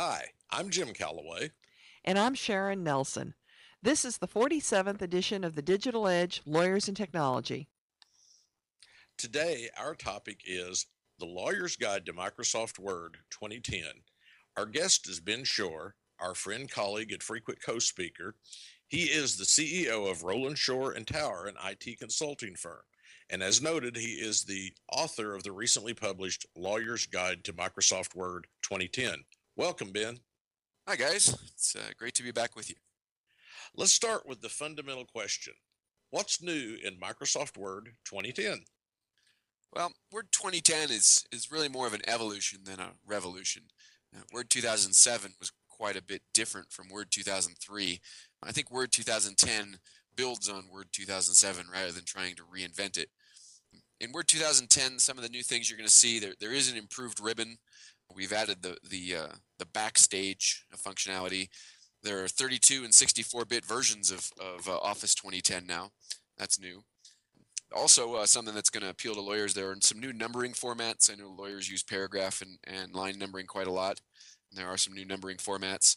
Hi, I'm Jim Calloway. And I'm Sharon Nelson. This is the 47th edition of the Digital Edge Lawyers and Technology. Today, our topic is The Lawyer's Guide to Microsoft Word 2010. Our guest is Ben Schorr, our friend, colleague, and frequent co speaker. He is the CEO of Roland Schorr and Tower, an IT consulting firm. And as noted, he is the author of the recently published Lawyer's Guide to Microsoft Word 2010. Welcome, Ben. Hi, guys. It's uh, great to be back with you. Let's start with the fundamental question What's new in Microsoft Word 2010? Well, Word 2010 is, is really more of an evolution than a revolution. Uh, Word 2007 was quite a bit different from Word 2003. I think Word 2010 builds on Word 2007 rather than trying to reinvent it. In Word 2010, some of the new things you're going to see there, there is an improved ribbon We've added the the uh, the backstage functionality. There are 32 and 64-bit versions of of uh, Office 2010 now. That's new. Also, uh, something that's going to appeal to lawyers. There are some new numbering formats. I know lawyers use paragraph and, and line numbering quite a lot. And there are some new numbering formats.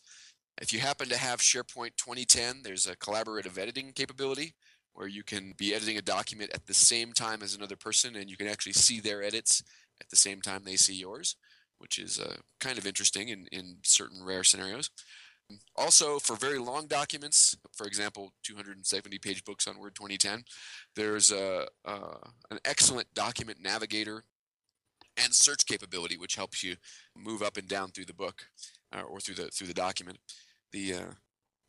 If you happen to have SharePoint 2010, there's a collaborative editing capability where you can be editing a document at the same time as another person and you can actually see their edits at the same time they see yours which is uh, kind of interesting in, in certain rare scenarios. Also, for very long documents, for example, 270 page books on Word 2010, there's a, uh, an excellent document navigator and search capability, which helps you move up and down through the book uh, or through the through the document. The uh,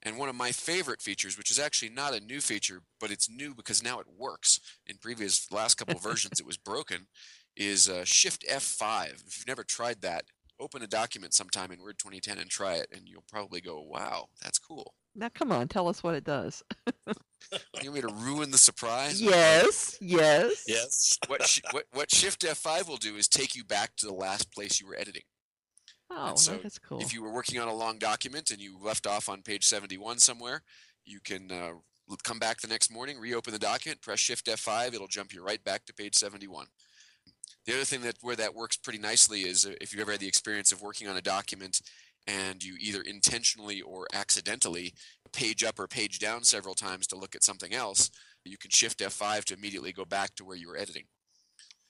and one of my favorite features, which is actually not a new feature, but it's new because now it works. In previous last couple versions, it was broken is uh, Shift F5. If you've never tried that, open a document sometime in Word 2010 and try it, and you'll probably go, "Wow, that's cool." Now, come on, tell us what it does. you want me to ruin the surprise? Yes, yes, yes. what, sh- what what Shift F5 will do is take you back to the last place you were editing. Oh, so that's cool. If you were working on a long document and you left off on page 71 somewhere, you can uh, come back the next morning, reopen the document, press Shift F5, it'll jump you right back to page 71. The other thing that where that works pretty nicely is if you've ever had the experience of working on a document and you either intentionally or accidentally page up or page down several times to look at something else, you can shift F5 to immediately go back to where you were editing.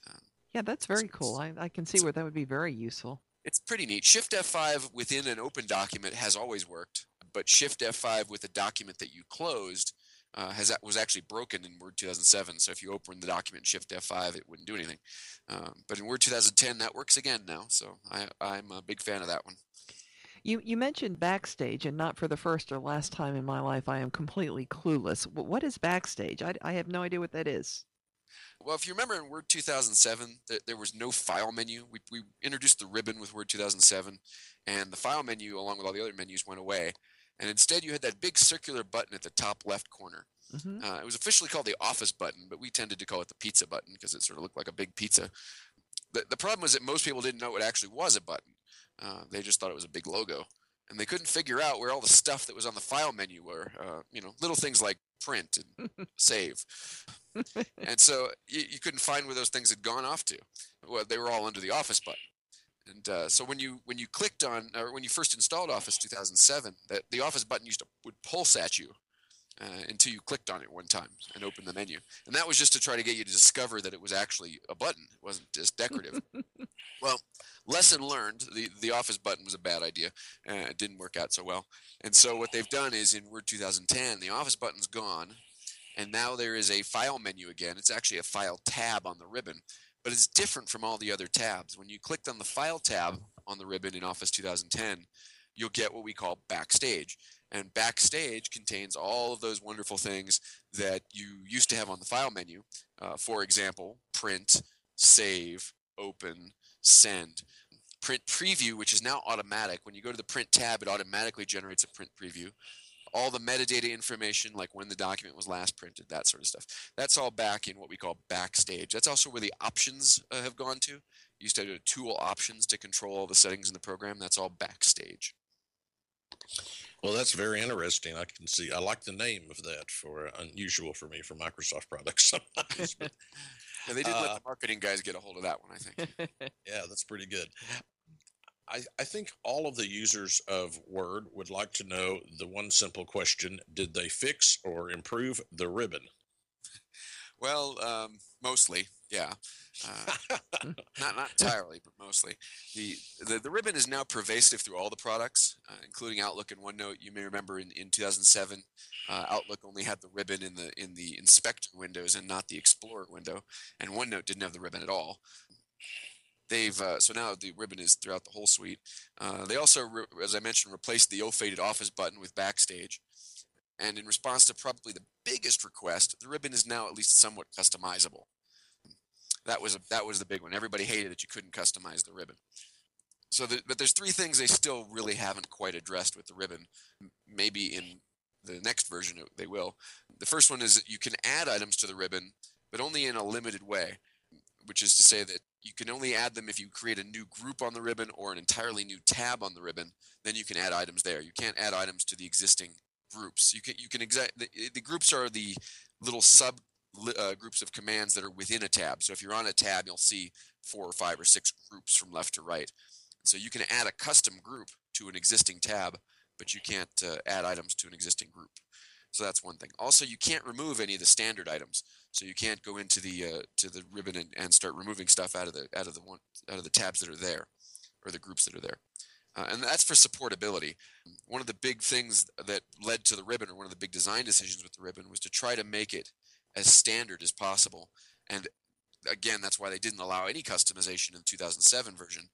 Um, yeah, that's very so cool. I, I can see where that would be very useful. It's pretty neat. Shift F5 within an open document has always worked, but Shift F5 with a document that you closed uh, has was actually broken in Word 2007. So if you open the document Shift F5, it wouldn't do anything. Um, but in Word 2010, that works again now. So I, I'm a big fan of that one. You you mentioned Backstage, and not for the first or last time in my life, I am completely clueless. What is Backstage? I, I have no idea what that is. Well, if you remember in Word 2007, there was no file menu. We, we introduced the ribbon with Word 2007, and the file menu, along with all the other menus, went away and instead you had that big circular button at the top left corner. Mm-hmm. Uh, it was officially called the office button, but we tended to call it the pizza button because it sort of looked like a big pizza. The, the problem was that most people didn't know it actually was a button. Uh, they just thought it was a big logo. And they couldn't figure out where all the stuff that was on the file menu were. Uh, you know, little things like print and save. and so you, you couldn't find where those things had gone off to. Well, they were all under the office button. And uh, so when you when you clicked on or when you first installed Office 2007, the, the Office button used to would pulse at you uh, until you clicked on it one time and opened the menu. And that was just to try to get you to discover that it was actually a button. It wasn't just decorative. well, lesson learned. The the Office button was a bad idea. Uh, it didn't work out so well. And so what they've done is in Word 2010, the Office button's gone, and now there is a file menu again. It's actually a file tab on the ribbon but it's different from all the other tabs. When you clicked on the File tab on the ribbon in Office 2010, you'll get what we call Backstage. And Backstage contains all of those wonderful things that you used to have on the File menu. Uh, for example, print, save, open, send. Print preview, which is now automatic. When you go to the print tab, it automatically generates a print preview all the metadata information, like when the document was last printed, that sort of stuff. That's all back in what we call backstage. That's also where the options uh, have gone to. You used to have tool options to control all the settings in the program. That's all backstage. Well, that's very interesting. I can see. I like the name of that for uh, unusual for me for Microsoft products. yeah, they did uh, let the marketing guys get a hold of that one. I think. yeah, that's pretty good. I, I think all of the users of Word would like to know the one simple question Did they fix or improve the ribbon? Well, um, mostly, yeah. Uh, not not entirely, but mostly. The, the the ribbon is now pervasive through all the products, uh, including Outlook and OneNote. You may remember in, in 2007, uh, Outlook only had the ribbon in the in the Inspector windows and not the Explorer window, and OneNote didn't have the ribbon at all. They've uh, so now the ribbon is throughout the whole suite. Uh, they also, re- as I mentioned, replaced the ill-fated Office button with Backstage. And in response to probably the biggest request, the ribbon is now at least somewhat customizable. That was a, that was the big one. Everybody hated that you couldn't customize the ribbon. So, the, but there's three things they still really haven't quite addressed with the ribbon. Maybe in the next version they will. The first one is that you can add items to the ribbon, but only in a limited way, which is to say that you can only add them if you create a new group on the ribbon or an entirely new tab on the ribbon. Then you can add items there. You can't add items to the existing groups. You can you can exact the, the groups are the little sub uh, groups of commands that are within a tab. So if you're on a tab, you'll see four or five or six groups from left to right. So you can add a custom group to an existing tab, but you can't uh, add items to an existing group. So that's one thing. Also, you can't remove any of the standard items. So you can't go into the uh, to the ribbon and, and start removing stuff out of the out of the one out of the tabs that are there, or the groups that are there. Uh, and that's for supportability. One of the big things that led to the ribbon, or one of the big design decisions with the ribbon, was to try to make it as standard as possible. And again, that's why they didn't allow any customization in the 2007 version.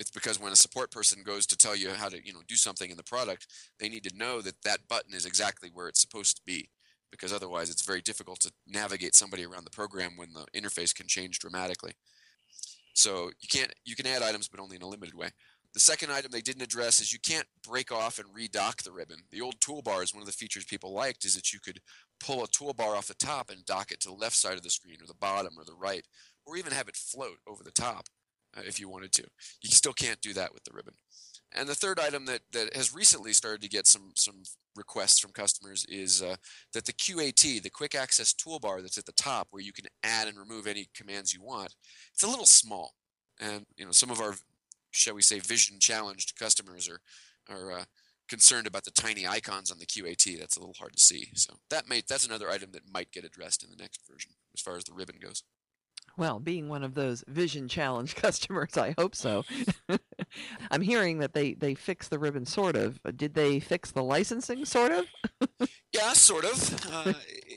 It's because when a support person goes to tell you how to, you know, do something in the product, they need to know that that button is exactly where it's supposed to be. Because otherwise, it's very difficult to navigate somebody around the program when the interface can change dramatically. So you can't you can add items, but only in a limited way. The second item they didn't address is you can't break off and redock the ribbon. The old toolbar is one of the features people liked is that you could pull a toolbar off the top and dock it to the left side of the screen or the bottom or the right, or even have it float over the top if you wanted to. You still can't do that with the ribbon. And the third item that, that has recently started to get some some requests from customers is uh, that the QAT, the quick access toolbar that's at the top where you can add and remove any commands you want, it's a little small. And you know some of our shall we say, vision challenged customers are are uh, concerned about the tiny icons on the QAT. That's a little hard to see. So that may that's another item that might get addressed in the next version as far as the ribbon goes. Well, being one of those vision challenge customers, I hope so. I'm hearing that they they fixed the ribbon sort of. Did they fix the licensing sort of? yeah, sort of. Uh,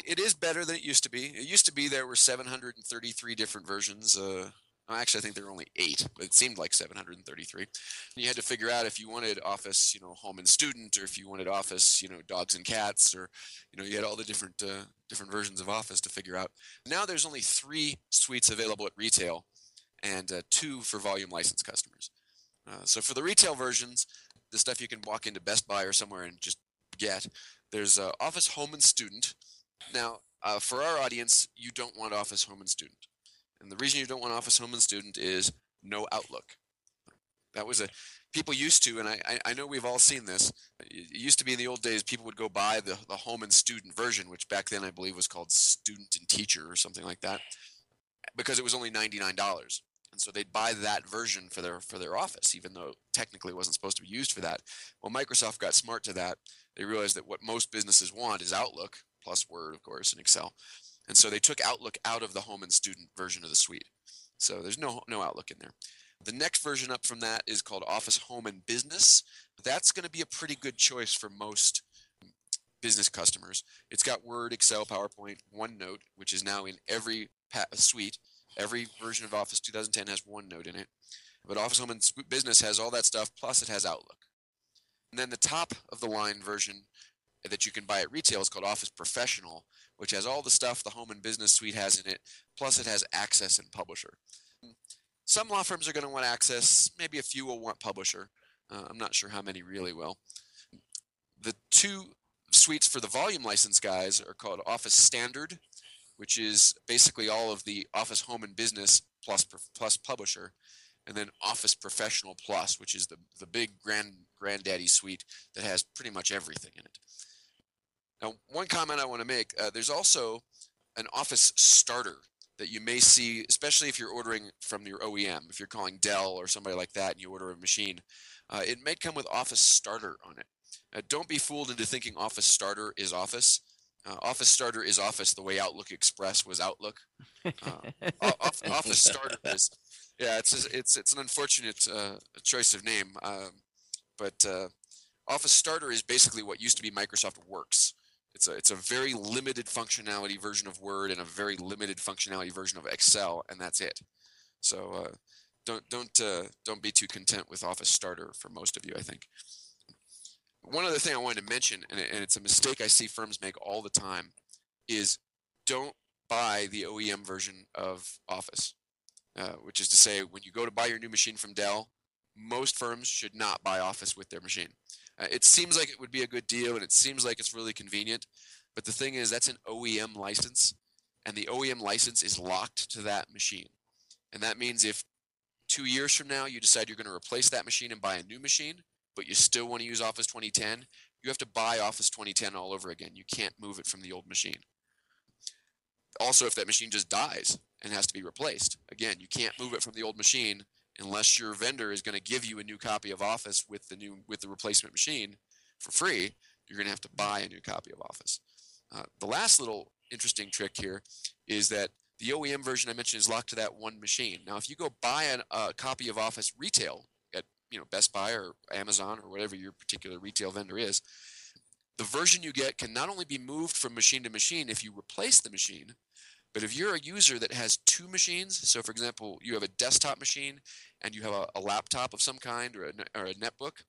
it is better than it used to be. It used to be there were 733 different versions. Uh, Actually, I think there were only eight, but it seemed like 733. And you had to figure out if you wanted Office, you know, Home and Student, or if you wanted Office, you know, Dogs and Cats, or you know, you had all the different uh, different versions of Office to figure out. Now there's only three suites available at retail, and uh, two for volume license customers. Uh, so for the retail versions, the stuff you can walk into Best Buy or somewhere and just get. There's uh, Office Home and Student. Now, uh, for our audience, you don't want Office Home and Student. And the reason you don't want Office Home and Student is no Outlook. That was a people used to, and I, I know we've all seen this. It used to be in the old days, people would go buy the, the home and student version, which back then I believe was called student and teacher or something like that, because it was only $99. And so they'd buy that version for their for their office, even though technically it wasn't supposed to be used for that. Well, Microsoft got smart to that. They realized that what most businesses want is Outlook, plus Word, of course, and Excel. And so they took Outlook out of the home and student version of the suite. So there's no, no Outlook in there. The next version up from that is called Office Home and Business. That's going to be a pretty good choice for most business customers. It's got Word, Excel, PowerPoint, OneNote, which is now in every suite. Every version of Office 2010 has OneNote in it. But Office Home and Business has all that stuff, plus it has Outlook. And then the top of the line version that you can buy at retail is called Office Professional, which has all the stuff the home and business suite has in it, plus it has access and publisher. Some law firms are going to want access, maybe a few will want publisher. Uh, I'm not sure how many really will. The two suites for the volume license guys are called Office Standard, which is basically all of the Office Home and Business plus plus publisher, and then Office Professional Plus, which is the the big grand granddaddy suite that has pretty much everything in it. Now, one comment I want to make: uh, there's also an Office Starter, that you may see, especially if you're ordering from your OEM, if you're calling Dell or somebody like that and you order a machine, uh, it may come with Office Starter on it. Uh, don't be fooled into thinking Office Starter is Office. Uh, Office Starter is Office the way Outlook Express was Outlook. Uh, Office Starter is, yeah, it's it's it's an unfortunate uh, choice of name, um, but uh, Office Starter is basically what used to be Microsoft Works. It's a it's a very limited functionality version of Word and a very limited functionality version of Excel, and that's it. So uh, don't don't uh, don't be too content with Office Starter for most of you. I think. One other thing I wanted to mention, and, and it's a mistake I see firms make all the time, is don't buy the OEM version of Office. Uh, which is to say, when you go to buy your new machine from Dell, most firms should not buy Office with their machine. Uh, it seems like it would be a good deal, and it seems like it's really convenient. But the thing is, that's an OEM license, and the OEM license is locked to that machine. And that means if two years from now you decide you're going to replace that machine and buy a new machine, but you still want to use Office 2010, you have to buy Office 2010 all over again. You can't move it from the old machine. Also, if that machine just dies and has to be replaced, again, you can't move it from the old machine unless your vendor is going to give you a new copy of Office with the new with the replacement machine for free. You're going to have to buy a new copy of Office. Uh, the last little interesting trick here is that the OEM version I mentioned is locked to that one machine. Now, if you go buy an, a copy of Office retail at you know Best Buy or Amazon or whatever your particular retail vendor is, the version you get can not only be moved from machine to machine if you replace the machine, but if you're a user that has two machines, so for example, you have a desktop machine and you have a, a laptop of some kind or a, or a netbook,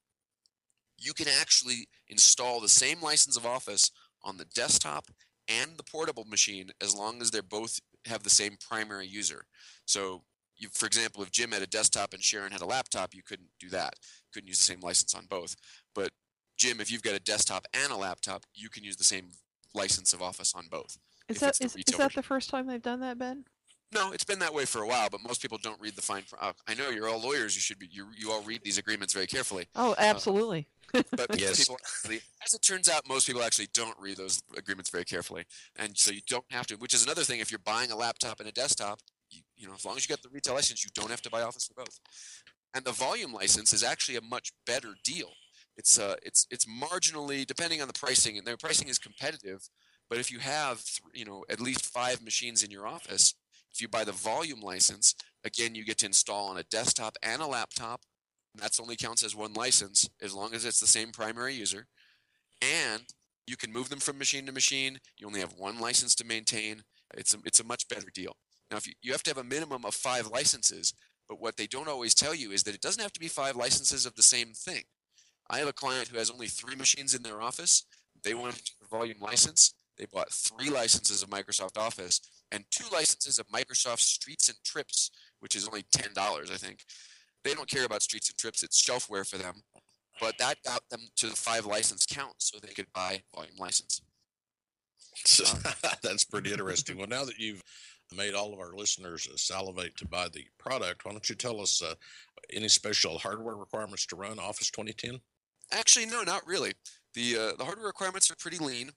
you can actually install the same license of Office on the desktop and the portable machine as long as they're both have the same primary user. So, you, for example, if Jim had a desktop and Sharon had a laptop, you couldn't do that. You couldn't use the same license on both. But Jim, if you've got a desktop and a laptop, you can use the same license of Office on both. Is that is, is that the first time they've done that, Ben? No, it's been that way for a while, but most people don't read the fine. Uh, I know you're all lawyers. You should be. You you all read these agreements very carefully. Oh, uh, absolutely. Uh, but yes. people, actually, as it turns out, most people actually don't read those agreements very carefully, and so you don't have to. Which is another thing. If you're buying a laptop and a desktop, you, you know, as long as you get the retail license, you don't have to buy Office for both. And the volume license is actually a much better deal. It's uh, it's it's marginally depending on the pricing, and their pricing is competitive but if you have, you know, at least five machines in your office, if you buy the volume license, again, you get to install on a desktop and a laptop. And that's only counts as one license as long as it's the same primary user. And you can move them from machine to machine. You only have one license to maintain. It's a, it's a much better deal. Now, if you, you have to have a minimum of five licenses, but what they don't always tell you is that it doesn't have to be five licenses of the same thing. I have a client who has only three machines in their office. They want a volume license. They bought three licenses of Microsoft Office and two licenses of Microsoft Streets and Trips, which is only $10, I think. They don't care about Streets and Trips, it's shelfware for them. But that got them to the five license count so they could buy volume license. So, That's pretty interesting. Well, now that you've made all of our listeners salivate to buy the product, why don't you tell us uh, any special hardware requirements to run Office 2010? Actually, no, not really. The uh, the hardware requirements are pretty lean.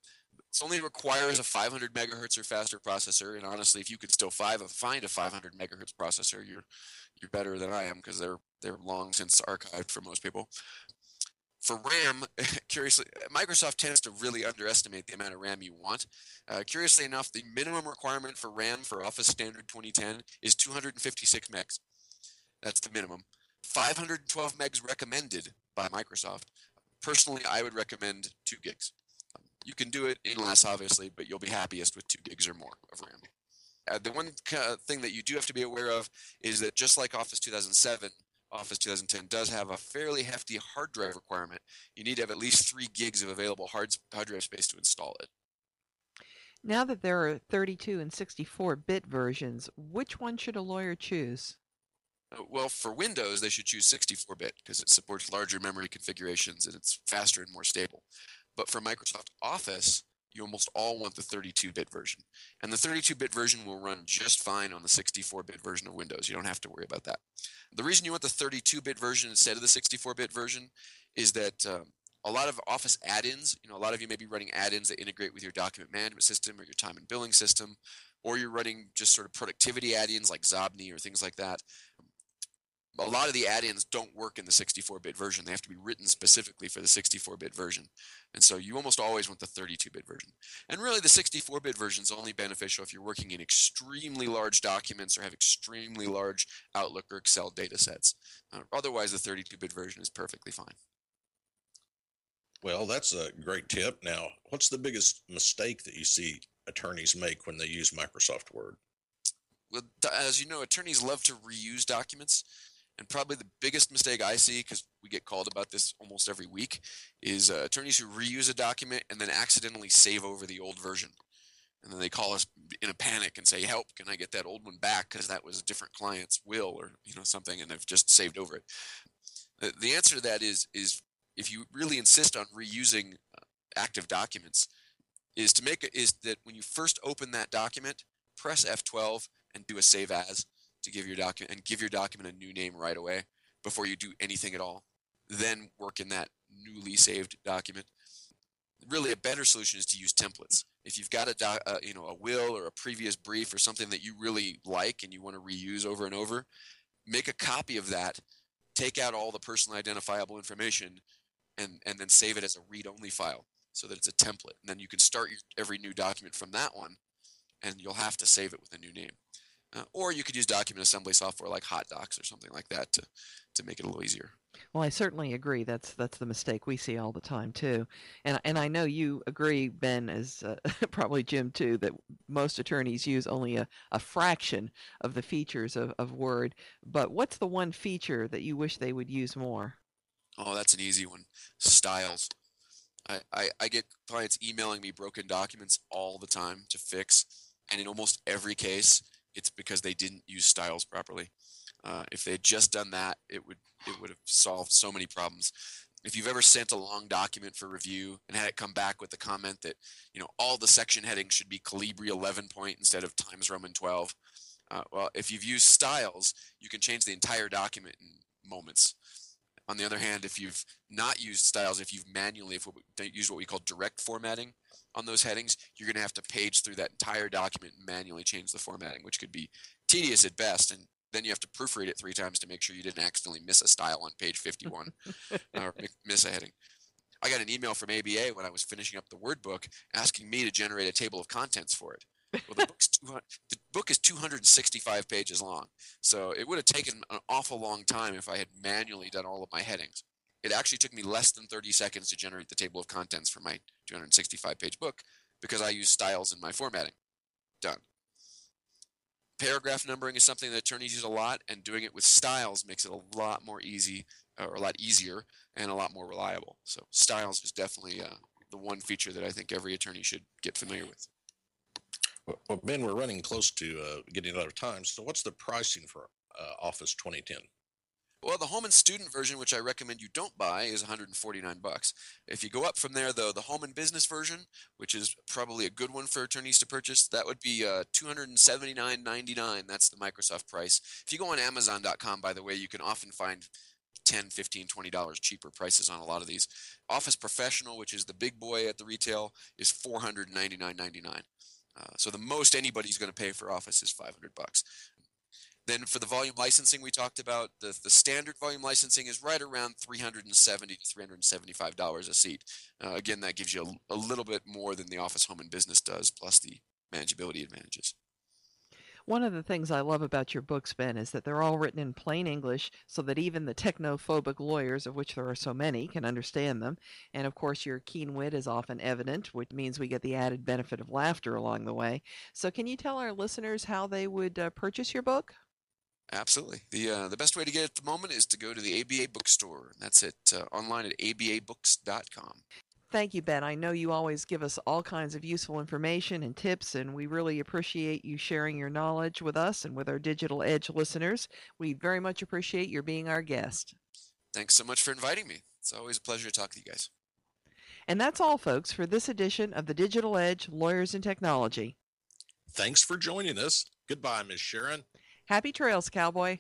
It only requires a 500 megahertz or faster processor. And honestly, if you could still five, find a 500 megahertz processor, you're you're better than I am because they're they're long since archived for most people. For RAM, curiously, Microsoft tends to really underestimate the amount of RAM you want. Uh, curiously enough, the minimum requirement for RAM for Office Standard 2010 is 256 megs. That's the minimum. 512 megs recommended by Microsoft. Personally, I would recommend 2 gigs. You can do it in less, obviously, but you'll be happiest with two gigs or more of RAM. Uh, the one thing that you do have to be aware of is that just like Office 2007, Office 2010 does have a fairly hefty hard drive requirement. You need to have at least three gigs of available hard, hard drive space to install it. Now that there are 32 and 64 bit versions, which one should a lawyer choose? Uh, well, for Windows, they should choose 64 bit because it supports larger memory configurations and it's faster and more stable. But for Microsoft Office, you almost all want the 32-bit version. And the 32-bit version will run just fine on the 64-bit version of Windows. You don't have to worry about that. The reason you want the 32-bit version instead of the 64-bit version is that um, a lot of Office add-ins, you know, a lot of you may be running add-ins that integrate with your document management system or your time and billing system, or you're running just sort of productivity add-ins like Xobni or things like that. A lot of the add-ins don't work in the 64-bit version. They have to be written specifically for the 64-bit version. And so you almost always want the 32-bit version. And really the 64-bit version is only beneficial if you're working in extremely large documents or have extremely large Outlook or Excel data sets. Uh, otherwise, the 32-bit version is perfectly fine. Well, that's a great tip. Now, what's the biggest mistake that you see attorneys make when they use Microsoft Word? Well, as you know, attorneys love to reuse documents. And probably the biggest mistake I see, because we get called about this almost every week, is uh, attorneys who reuse a document and then accidentally save over the old version. And then they call us in a panic and say, "Help! Can I get that old one back? Because that was a different client's will or you know something, and they've just saved over it." The, the answer to that is is if you really insist on reusing uh, active documents, is to make is that when you first open that document, press F12 and do a save as to give your document and give your document a new name right away before you do anything at all. Then work in that newly saved document. Really, a better solution is to use templates. If you've got a doc, you know a will or a previous brief or something that you really like and you want to reuse over and over, make a copy of that. Take out all the personally identifiable information, and and then save it as a read-only file so that it's a template. And then you can start your, every new document from that one, and you'll have to save it with a new name. Uh, or you could use document assembly software like HotDocs or something like that to, to make it a little easier. Well, I certainly agree. That's that's the mistake we see all the time too, and and I know you agree, Ben, as uh, probably Jim too, that most attorneys use only a, a fraction of the features of, of Word. But what's the one feature that you wish they would use more? Oh, that's an easy one. Styles. I, I, I get clients emailing me broken documents all the time to fix, and in almost every case, it's because they didn't use styles properly. Uh, if they had just done that, it would it would have solved so many problems. If you've ever sent a long document for review and had it come back with the comment that you know all the section headings should be Calibri 11 point instead of Times Roman 12, uh, well, if you've used styles, you can change the entire document in moments. On the other hand, if you've not used styles, if you've manually if we use what we call direct formatting, on those headings, you're going to have to page through that entire document and manually change the formatting, which could be tedious at best. And then you have to proofread it three times to make sure you didn't accidentally miss a style on page 51 or miss a heading. I got an email from ABA when I was finishing up the Word book asking me to generate a table of contents for it. Well, the, the book is 265 pages long, so it would have taken an awful long time if I had manually done all of my headings. It actually took me less than 30 seconds to generate the table of contents for my 265 page book because I use styles in my formatting. Done. Paragraph numbering is something that attorneys use a lot, and doing it with styles makes it a lot more easy, or a lot easier, and a lot more reliable. So styles is definitely uh, the one feature that I think every attorney should get familiar with. Well, Ben, we're running close to uh, getting out of time. So, what's the pricing for uh, Office 2010? Well, the home and student version, which I recommend you don't buy, is 149 bucks. If you go up from there, though, the home and business version, which is probably a good one for attorneys to purchase, that would be uh, 279.99. That's the Microsoft price. If you go on Amazon.com, by the way, you can often find 10 15 20 dollars cheaper prices on a lot of these office professional which is the big boy at the retail is 499.99 uh, so the most anybody's going to pay for office is 500 bucks then for the volume licensing we talked about, the, the standard volume licensing is right around 370 to 375 dollars a seat. Uh, again, that gives you a, a little bit more than the Office Home and Business does, plus the manageability advantages. One of the things I love about your books, Ben, is that they're all written in plain English so that even the technophobic lawyers, of which there are so many, can understand them. And of course, your keen wit is often evident, which means we get the added benefit of laughter along the way. So, can you tell our listeners how they would uh, purchase your book? Absolutely. The uh, the best way to get it at the moment is to go to the ABA bookstore. That's it uh, online at ababooks.com. Thank you, Ben. I know you always give us all kinds of useful information and tips, and we really appreciate you sharing your knowledge with us and with our Digital Edge listeners. We very much appreciate your being our guest. Thanks so much for inviting me. It's always a pleasure to talk to you guys. And that's all, folks, for this edition of the Digital Edge Lawyers and Technology. Thanks for joining us. Goodbye, Ms. Sharon. Happy trails, cowboy.